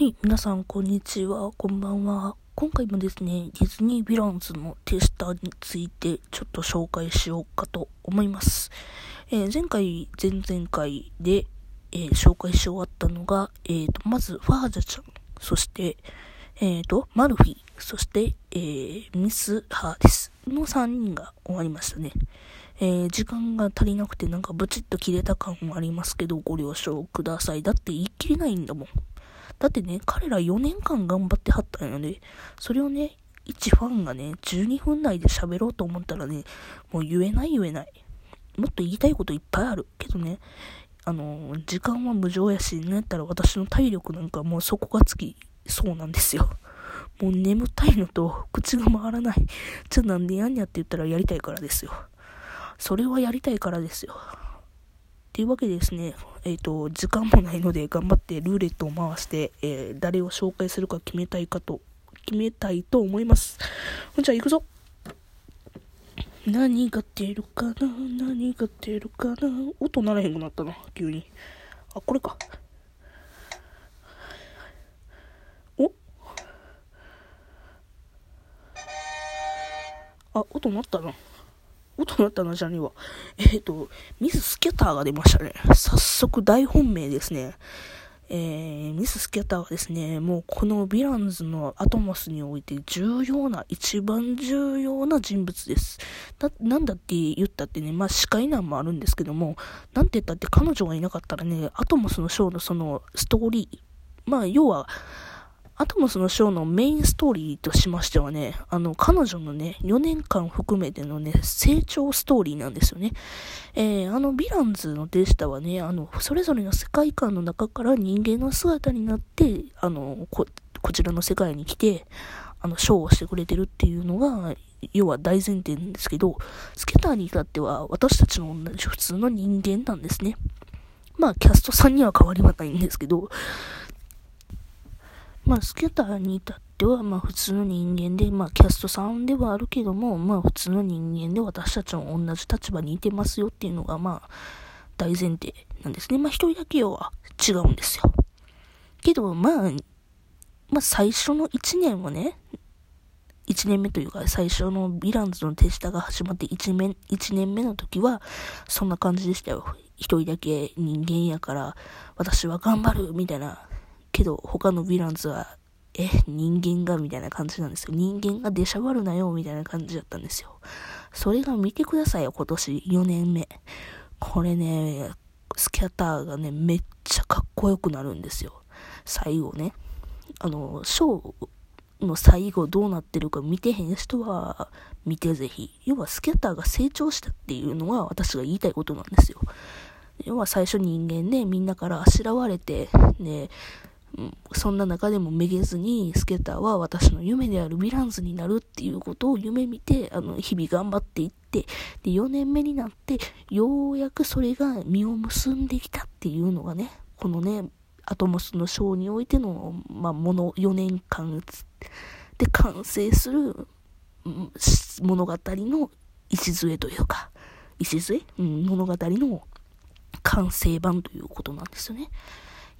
はい、皆さん、こんにちは。こんばんは。今回もですね、ディズニーヴィランズのテスターについてちょっと紹介しようかと思います。えー、前回、前々回で、えー、紹介し終わったのが、えーと、まず、ファーザちゃん、そして、えーと、マルフィ、そして、えー、ミス・ハーディスの3人が終わりましたね。えー、時間が足りなくてなんかブチッと切れた感もありますけど、ご了承ください。だって言い切れないんだもん。だってね、彼ら4年間頑張ってはったんよね。それをね、一ファンがね、12分内で喋ろうと思ったらね、もう言えない言えない。もっと言いたいこといっぱいある。けどね、あの、時間は無常やし、なんやったら私の体力なんかもう底がつきそうなんですよ。もう眠たいのと口が回らない。じゃあなんでやんやって言ったらやりたいからですよ。それはやりたいからですよ。っていうわけでですね、えっ、ー、と、時間もないので頑張ってルーレットを回して、えー、誰を紹介するか決めたいかと、決めたいと思います。じゃあ行くぞ何が出るかな？何が出るかな？音鳴らへんくなったな、急に。あ、これか。お？あ、音鳴ったな。音なったな、じゃねえわ。えっ、ー、と、ミス・スキャターが出ましたね。早速大本命ですね。えー、ミス・スキャターはですね、もうこのヴィランズのアトモスにおいて重要な、一番重要な人物です。だ、なんだって言ったってね、まあ司会難もあるんですけども、なんて言ったって彼女がいなかったらね、アトモスのショーのそのストーリー、まあ要は、アトモスのショーのメインストーリーとしましてはね、あの、彼女のね、4年間含めてのね、成長ストーリーなんですよね。えー、あの、ヴィランズのデスタはね、あの、それぞれの世界観の中から人間の姿になって、あの、こ、こちらの世界に来て、あの、ショーをしてくれてるっていうのが、要は大前提なんですけど、スケターに至っては私たちの同じ普通の人間なんですね。まあ、キャストさんには変わりはないんですけど、まあ、スケターに至っては、まあ、普通の人間で、まあ、キャストさんではあるけども、まあ、普通の人間で私たちも同じ立場にいてますよっていうのが、まあ、大前提なんですね。まあ、一人だけは違うんですよ。けど、まあ、まあ、最初の1年はね、1年目というか、最初のヴィランズの手下が始まって1年 ,1 年目の時は、そんな感じでしたよ。一人だけ人間やから、私は頑張るみたいなけど、他のヴィランズは、え、人間がみたいな感じなんですよ。人間が出しゃばるなよみたいな感じだったんですよ。それが見てくださいよ、今年4年目。これね、スキャターがね、めっちゃかっこよくなるんですよ。最後ね。あの、ショーの最後どうなってるか見てへん人は見てぜひ。要はスキャターが成長したっていうのは私が言いたいことなんですよ。要は最初人間でみんなからあしらわれて、ね、そんな中でもめげずに、スケーターは私の夢であるヴィランズになるっていうことを夢見て、あの、日々頑張っていって、で、4年目になって、ようやくそれが実を結んできたっていうのがね、このね、アトモスのショーにおいての、まあ、もの、4年間で完成する物語の礎というか、礎、うん、物語の完成版ということなんですよね。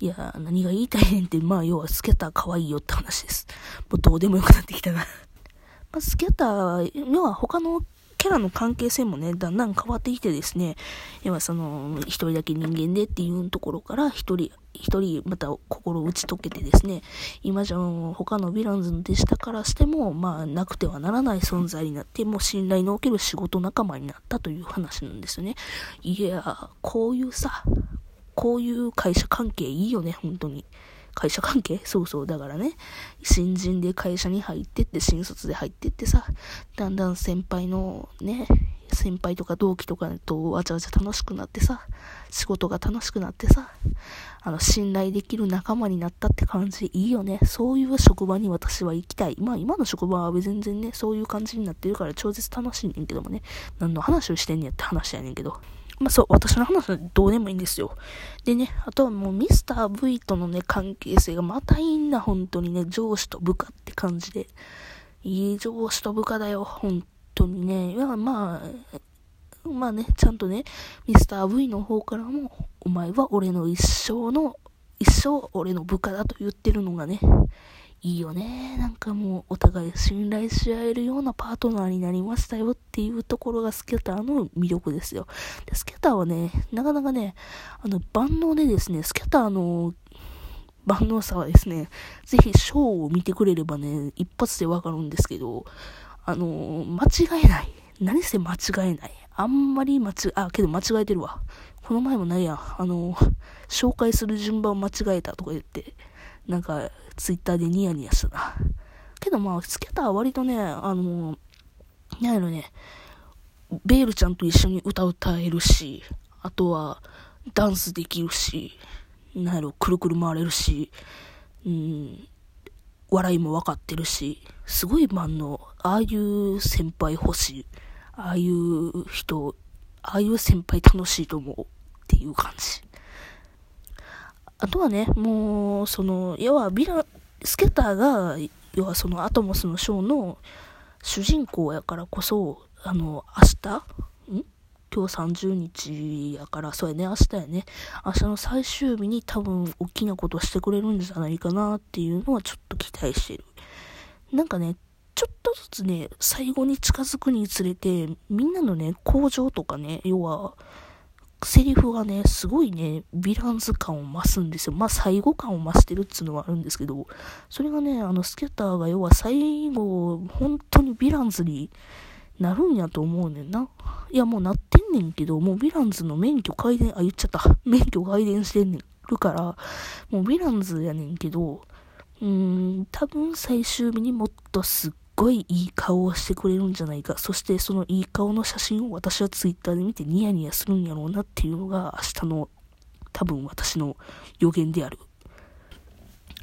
いや、何が言いたいねんって、まあ、要はスケーター可愛いよって話です。もうどうでもよくなってきたな まあ、スケーター、要は他のキャラの関係性もね、だんだん変わってきてですね、要はその、一人だけ人間でっていうところから、一人、一人また心打ち解けてですね、今じゃ他のヴィランズの弟子だからしても、まあ、なくてはならない存在になって、もう信頼のおける仕事仲間になったという話なんですよね。いや、こういうさ、こういう会社関係いいよね、本当に。会社関係？そうそう。だからね、新人で会社に入ってって、新卒で入ってってさ、だんだん先輩のね、先輩とか同期とかとわちゃわちゃ楽しくなってさ、仕事が楽しくなってさ、あの、信頼できる仲間になったって感じいいよね。そういう職場に私は行きたい。まあ今の職場は全然ね、そういう感じになってるから超絶楽しいねんけどもね。何の話をしてんねやって話やねんけど。まあそう、私の話はどうでもいいんですよ。でね、あとはもうミスター V とのね、関係性がまたいいんだ、本当にね、上司と部下って感じで。いい上司と部下だよ、本当にね。いや、まあ、まあね、ちゃんとね、ミスター V の方からも、お前は俺の一生の一生俺の部下だと言ってるのがね、いいよね。なんかもうお互い信頼し合えるようなパートナーになりましたよっていうところがスケターの魅力ですよ。で、スケターはね、なかなかね、あの、万能でですね、スケターの万能さはですね、ぜひショーを見てくれればね、一発でわかるんですけど、あの間違えない。何せ間違えない。あんまり間違、あ、けど間違えてるわ。この前もないやん。あの紹介する順番を間違えたとか言って、なんか、ツイッターでニヤニヤしたな。けどまあ、スケターは割とね、あのなんやろね、ベールちゃんと一緒に歌歌えるし、あとは、ダンスできるし、なんやろ、くるくる回れるし、うん、笑いも分かってるし、すごい万能。ああいう先輩欲しい。ああいう人、ああいう先輩楽しいと思うっていう感じ。あとはね、もう、その、要は、ビラン、スケターが、要はそのアトモスのショーの主人公やからこそ、あの、明日？ん？今日30日やから、そうやね、明日やね。明日の最終日に多分大きなことしてくれるんじゃないかなっていうのはちょっと期待してる。なんかね、ちょっとずつね、最後に近づくにつれて、みんなのね、向上とかね、要は、セリフがね、すごいね、ヴィランズ感を増すんですよ。まあ、最後感を増してるっていうのはあるんですけど、それがね、あの、スケッターが要は最後、本当にヴィランズになるんやと思うねんな。いや、もうなってんねんけど、もうヴィランズの免許改伝、あ、言っちゃった。免許改伝してんねん。るから、もうヴィランズやねんけど、うーん、多分最終日にもっとすっごいいい顔をしてくれるんじゃないか。そしてそのいい顔の写真を私はツイッターで見てニヤニヤするんやろうなっていうのが明日の多分私の予言である。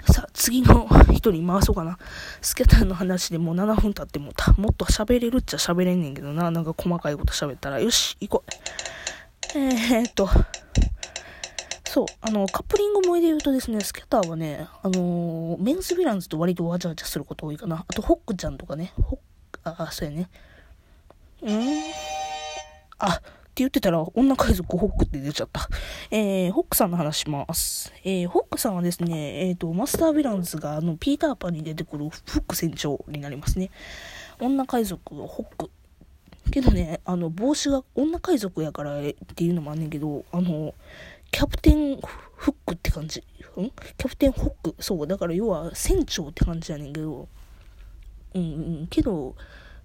さあ、次の人に回そうかな。スケタンの話でもう7分経ってもた、もっと喋れるっちゃ喋れんねんけどな。なんか細かいこと喋ったら。よし、行こう。えー、っと、そう、あの、カップリング萌えで言うとですね、スケターはね、あのー、メンズヴィランズと割とわちゃわちゃすること多いかな。あと、ホックちゃんとかね、ホックあ、そうやね。んあ、って言ってたら、女海賊ホックって出ちゃった。えー、ホックさんの話します。えー、ホックさんはですね、えっ、ー、と、マスター・ヴィランズが、あの、ピーターパンに出てくるフック船長になりますね。女海賊ホック。けどね、あの、帽子が女海賊やからっていうのもあんねんけど、あの、キャプテンフックって感じ？ん？キャプテンホック。そう、だから要は船長って感じやねんけど、うん、うん、けど、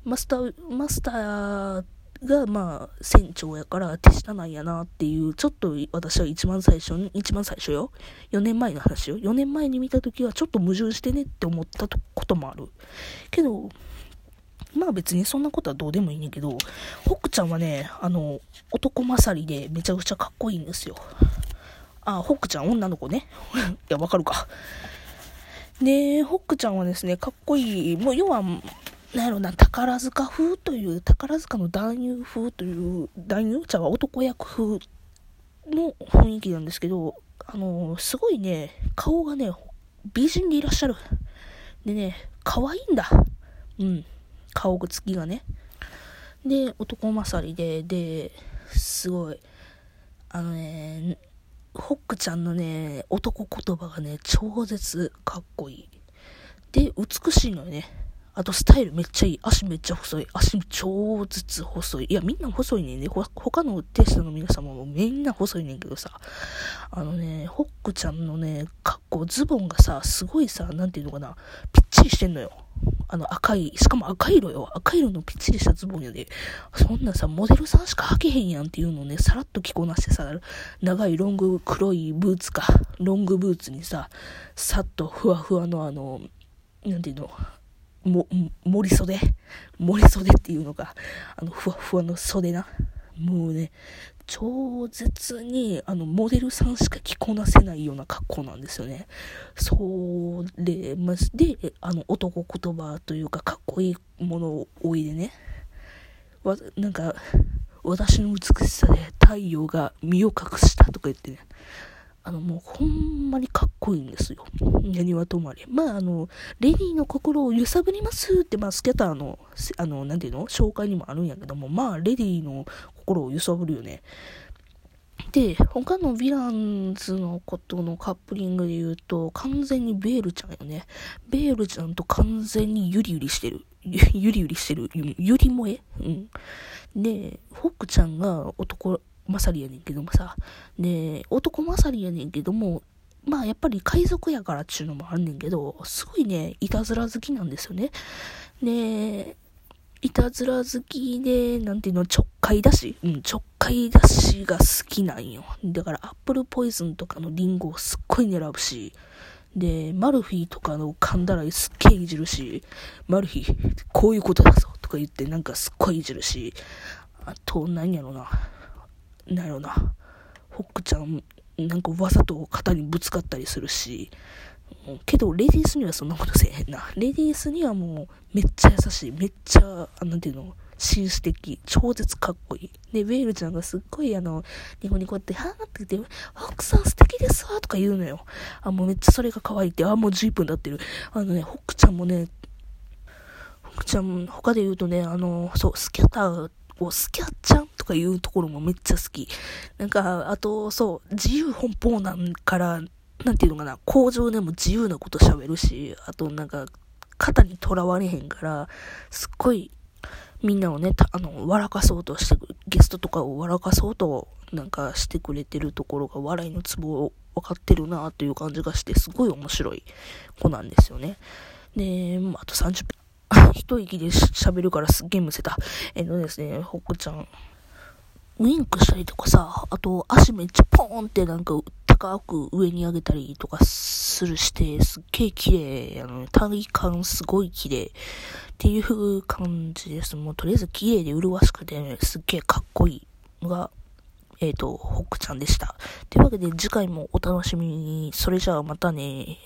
マスター、マスターが、まあ、船長やから手下なんやなっていう、ちょっと私は一番最初に、一番最初よ。4年前の話よ。4年前に見た時はちょっと矛盾してねって思ったこともある。けど、まあ別にそんなことはどうでもいいねんけど、ホックちゃんはね、あの、男勝りでめちゃくちゃかっこいいんですよ。あ、ホックちゃん女の子ね。いや、わかるか。で、ホックちゃんはですね、かっこいい。もう要は、なんやろな、宝塚風という、宝塚の男優風という、男優茶は男役風の雰囲気なんですけど、あの、すごいね、顔がね、美人でいらっしゃる。でね、可愛いんだ。うん。顔つきがね。で、男勝りで、で、すごい、あのね、ホックちゃんのね、男言葉がね、超絶かっこいい。で、美しいのよね。あとスタイルめっちゃいい。足めっちゃ細い。足超絶細い。いや、みんな細いねんね。他のテストの皆様もみんな細いねんけどさ。あのね、ホックちゃんのね、格好、ズボンがさ、すごいさ、なんていうのかな、ぴっちりしてんのよ。あの赤い、しかも赤色よ。赤色のぴっちりしたズボンやで。そんなさ、モデルさんしか履けへんやんっていうのをね、さらっと着こなしてさ、長いロング黒いブーツか、ロングブーツにさ、さっとふわふわのあの、なんていうの、も、森袖？森袖っていうのが、あの、ふわふわの袖な。もうね、超絶に、あの、モデルさんしか着こなせないような格好なんですよね。それ、ま、で、あの、男言葉というか、かっこいいものをおいでね、わ、なんか、私の美しさで太陽が身を隠したとか言ってね、あの、もうほんまにかっこいいんですよ。何はともあれ。まあ、あの、レディーの心を揺さぶりますって、まあ、スキャターの、あの、なんていうの？紹介にもあるんやけども、まあ、レディーの心を揺さぶるよね。で、他のヴィランズのことのカップリングで言うと、完全にベールちゃんよね。ベールちゃんと完全にユリユリしてる。ゆりゆりしてる。ゆり萌え？うん。で、ホックちゃんが男勝りやねんけどもさ、で、男勝りやねんけども、まあやっぱり海賊やからっちゅうのもあるねんけど、すごいね、いたずら好きなんですよね。で、いたずら好きで、なんていうの、ちょっかいだし、うん、ちょっかいだしが好きなんよ。だから、アップルポイズンとかのリンゴをすっごい狙うし、で、マルフィとかの噛んだらすっげえいじるし、マルフィ、こういうことだぞとか言ってなんかすっごいいじるし、あと、何やろな、なんやろな、ホックちゃん、なんかわざと肩にぶつかったりするし、けど、レディースにはそんなことせえへんな。レディースにはもう、めっちゃ優しい。めっちゃ、あなんていうの、紳士的。超絶かっこいい。で、ウェールちゃんがすっごいあの、ニコニコって、はーって言って、奥さん素敵ですわとか言うのよ。あ、もうめっちゃそれが可愛いって、あ、もう11分経ってる。あのね、ホックちゃんもね、ホックちゃん、他で言うとね、あの、そう、スキャター、をスキャちゃんとかいうところもめっちゃ好き。なんか、あと、そう、自由奔放なんから、なんていうのかな、工場でも自由なこと喋るし、あとなんか、肩にとらわれへんから、すっごい、みんなをね、あの、笑かそうとして、ゲストとかを笑かそうと、なんかしてくれてるところが、笑いのツボを分かってるなという感じがして、すごい面白い子なんですよね。で、あと30分。一息で喋るからすっげえむせた。えっとですね、ほっこちゃん。ウインクしたりとかさ、あと足めっちゃポーンってなんか高く上に上げたりとかするして、すっげえ綺麗、あの、体感すごい綺麗っていう感じです。もうとりあえず綺麗で麗しくて、ね、すっげえかっこいいのが、えっ、ー、と、ホックちゃんでした。というわけで次回もお楽しみに。それじゃあまたね